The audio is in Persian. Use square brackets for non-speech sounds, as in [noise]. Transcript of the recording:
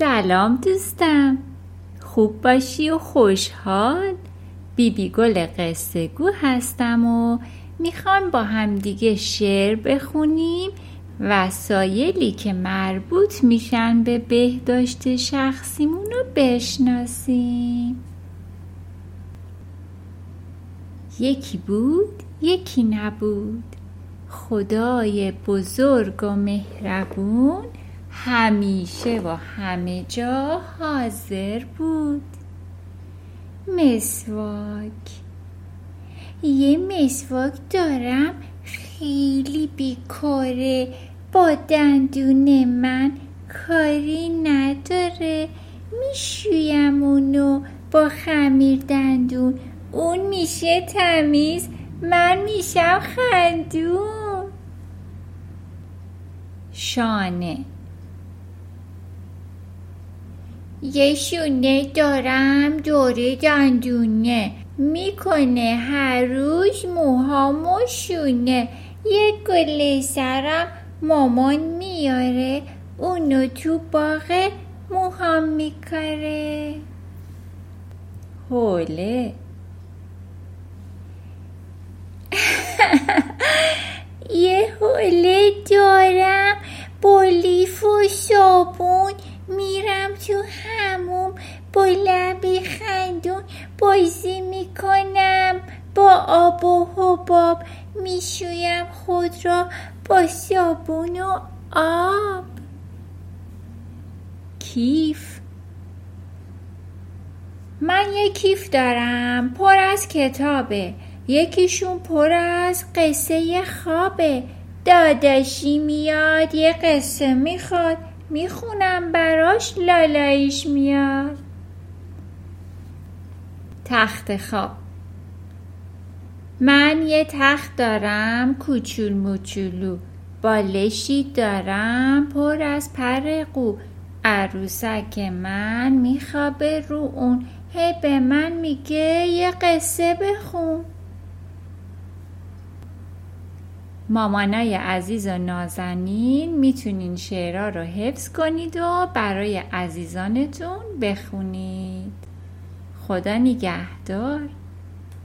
سلام دوستم. خوب باشی و خوشحال. بیبی گل قصه گو هستم و می‌خوام با همدیگه شعر بخونیم وسایلی که مربوط میشن به بهداشت شخصیمون رو بشناسیم. یکی بود یکی نبود. خدای بزرگ و مهربون همیشه و همه جا حاضر بود. مسواک. یه مسواک دارم. خیلی بیکاره. با دندون من کاری نداره. می‌شویم اونو با خمیر دندون. اون میشه تمیز. من میشم خندون. شانه. یه شونه دارم دوره دندونه می‌کنه هر روز موهامو شونه. یه گله سرم مامان میاره. اونو تو باغ موهام میکاره. حوله. [laughs] یه حوله دارم. با لیف و صابون لبی خندون بازی می‌کنم. با آب و حباب می‌شویم خود را با صابون و آب. کیف. من یه کیف دارم. پر از کتابه. یکیشون پر از قصه خوابه. داداشی میاد یه قصه می‌خواد. می‌خونم براش لالایش میاد. تخت خواب. من یه تخت دارم کوچول موچولو. بالشی دارم پر از پر قو عروسک من میخوابه رو اون. هی به من میگه یه قصه بخون. مامانای عزیز و نازنین می‌تونین شعرها رو حفظ کنید و برای عزیزانتون بخونید. خدا نگهدار.